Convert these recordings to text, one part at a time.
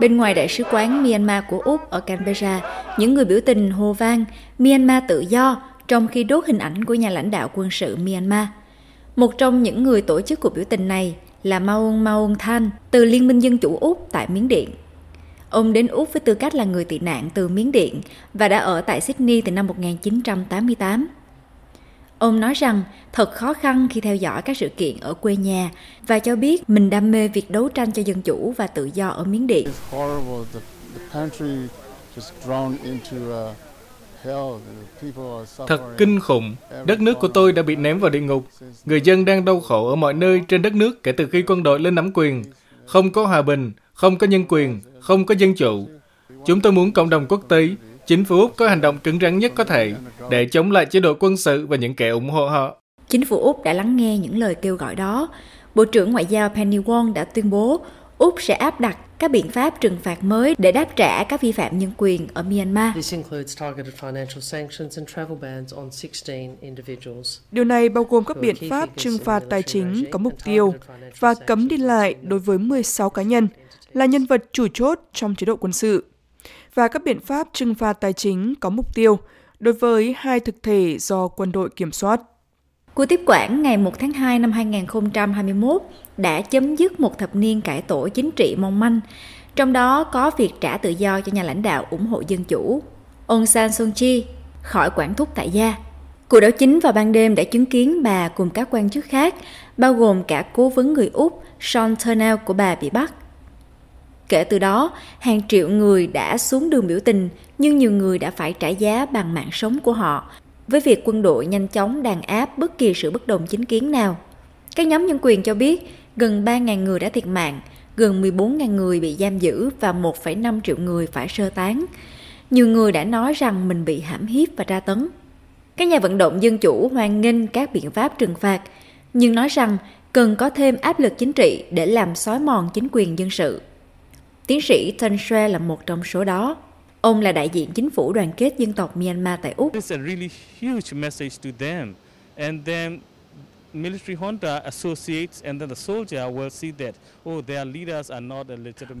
Bên ngoài đại sứ quán Myanmar của Úc ở Canberra, những người biểu tình hô vang Myanmar tự do trong khi đốt hình ảnh của nhà lãnh đạo quân sự Myanmar. Một trong những người tổ chức cuộc biểu tình này là Maung Maung Than từ Liên minh Dân chủ Úc tại Miến Điện. Ông đến Úc với tư cách là người tị nạn từ Miến Điện và đã ở tại Sydney từ năm 1988. Ông nói rằng thật khó khăn khi theo dõi các sự kiện ở quê nhà và cho biết mình đam mê việc đấu tranh cho dân chủ và tự do ở Miến Điện. Thật kinh khủng, đất nước của tôi đã bị ném vào địa ngục. Người dân đang đau khổ ở mọi nơi trên đất nước kể từ khi quân đội lên nắm quyền. Không có hòa bình, không có nhân quyền, không có dân chủ. Chúng tôi muốn cộng đồng quốc tế, chính phủ Úc có hành động cứng rắn nhất có thể để chống lại chế độ quân sự và những kẻ ủng hộ họ. Chính phủ Úc đã lắng nghe những lời kêu gọi đó. Bộ trưởng Ngoại giao Penny Wong đã tuyên bố Úc sẽ áp đặt các biện pháp trừng phạt mới để đáp trả các vi phạm nhân quyền ở Myanmar. Điều này bao gồm các biện pháp trừng phạt tài chính có mục tiêu và cấm đi lại đối với 16 cá nhân là nhân vật chủ chốt trong chế độ quân sự và các biện pháp trừng phạt tài chính có mục tiêu đối với hai thực thể do quân đội kiểm soát. Cuộc tiếp quản ngày 1 tháng 2 năm 2021 đã chấm dứt một thập niên cải tổ chính trị mong manh, trong đó có việc trả tự do cho nhà lãnh đạo ủng hộ dân chủ, Aung San Suu Kyi, khỏi quản thúc tại gia. Cuộc đảo chính vào ban đêm đã chứng kiến bà cùng các quan chức khác, bao gồm cả cố vấn người Úc Sean Turnell của bà bị bắt. Kể từ đó, hàng triệu người đã xuống đường biểu tình, nhưng nhiều người đã phải trả giá bằng mạng sống của họ với việc quân đội nhanh chóng đàn áp bất kỳ sự bất đồng chính kiến nào. Các nhóm nhân quyền cho biết gần 3.000 người đã thiệt mạng, gần 14.000 người bị giam giữ và 1,5 triệu người phải sơ tán. Nhiều người đã nói rằng mình bị hãm hiếp và tra tấn. Các nhà vận động dân chủ hoan nghênh các biện pháp trừng phạt, nhưng nói rằng cần có thêm áp lực chính trị để làm xói mòn chính quyền dân sự. Tiến sĩ Tân Shue là một trong số đó. Ông là đại diện chính phủ đoàn kết dân tộc Myanmar tại Úc.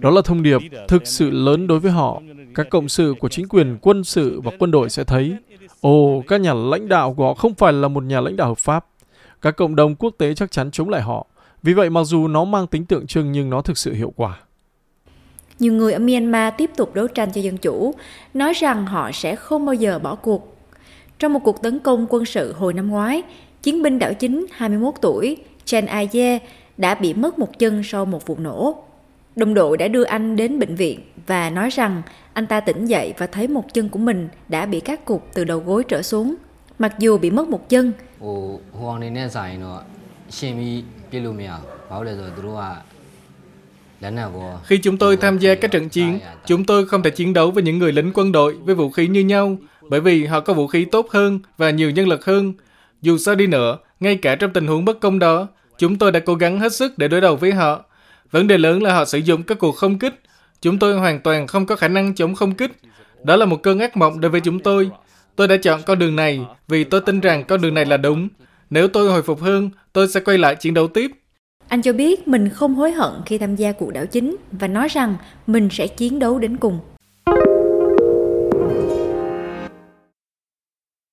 Đó là thông điệp thực sự lớn đối với họ. Các cộng sự của chính quyền quân sự và quân đội sẽ thấy, ồ, các nhà lãnh đạo của họ không phải là một nhà lãnh đạo hợp pháp. Các cộng đồng quốc tế chắc chắn chống lại họ. Vì vậy, mặc dù nó mang tính tượng trưng nhưng nó thực sự hiệu quả nhiều người ở Myanmar tiếp tục đấu tranh cho dân chủ, nói rằng họ sẽ không bao giờ bỏ cuộc. Trong một cuộc tấn công quân sự hồi năm ngoái, chiến binh đảo chính 21 tuổi Chen Aye đã bị mất một chân sau một vụ nổ. Đồng đội đã đưa anh đến bệnh viện và nói rằng anh ta tỉnh dậy và thấy một chân của mình đã bị cắt cụt từ đầu gối trở xuống. Mặc dù bị mất một chân, khi chúng tôi tham gia các trận chiến, chúng tôi không thể chiến đấu với những người lính quân đội với vũ khí như nhau, bởi vì họ có vũ khí tốt hơn và nhiều nhân lực hơn. Dù sao đi nữa, ngay cả trong tình huống bất công đó, chúng tôi đã cố gắng hết sức để đối đầu với họ. Vấn đề lớn là họ sử dụng các cuộc không kích. Chúng tôi hoàn toàn không có khả năng chống không kích. Đó là một cơn ác mộng đối với chúng tôi. Tôi đã chọn con đường này vì tôi tin rằng con đường này là đúng. Nếu tôi hồi phục hơn, tôi sẽ quay lại chiến đấu tiếp. Anh cho biết mình không hối hận khi tham gia cuộc đảo chính và nói rằng mình sẽ chiến đấu đến cùng.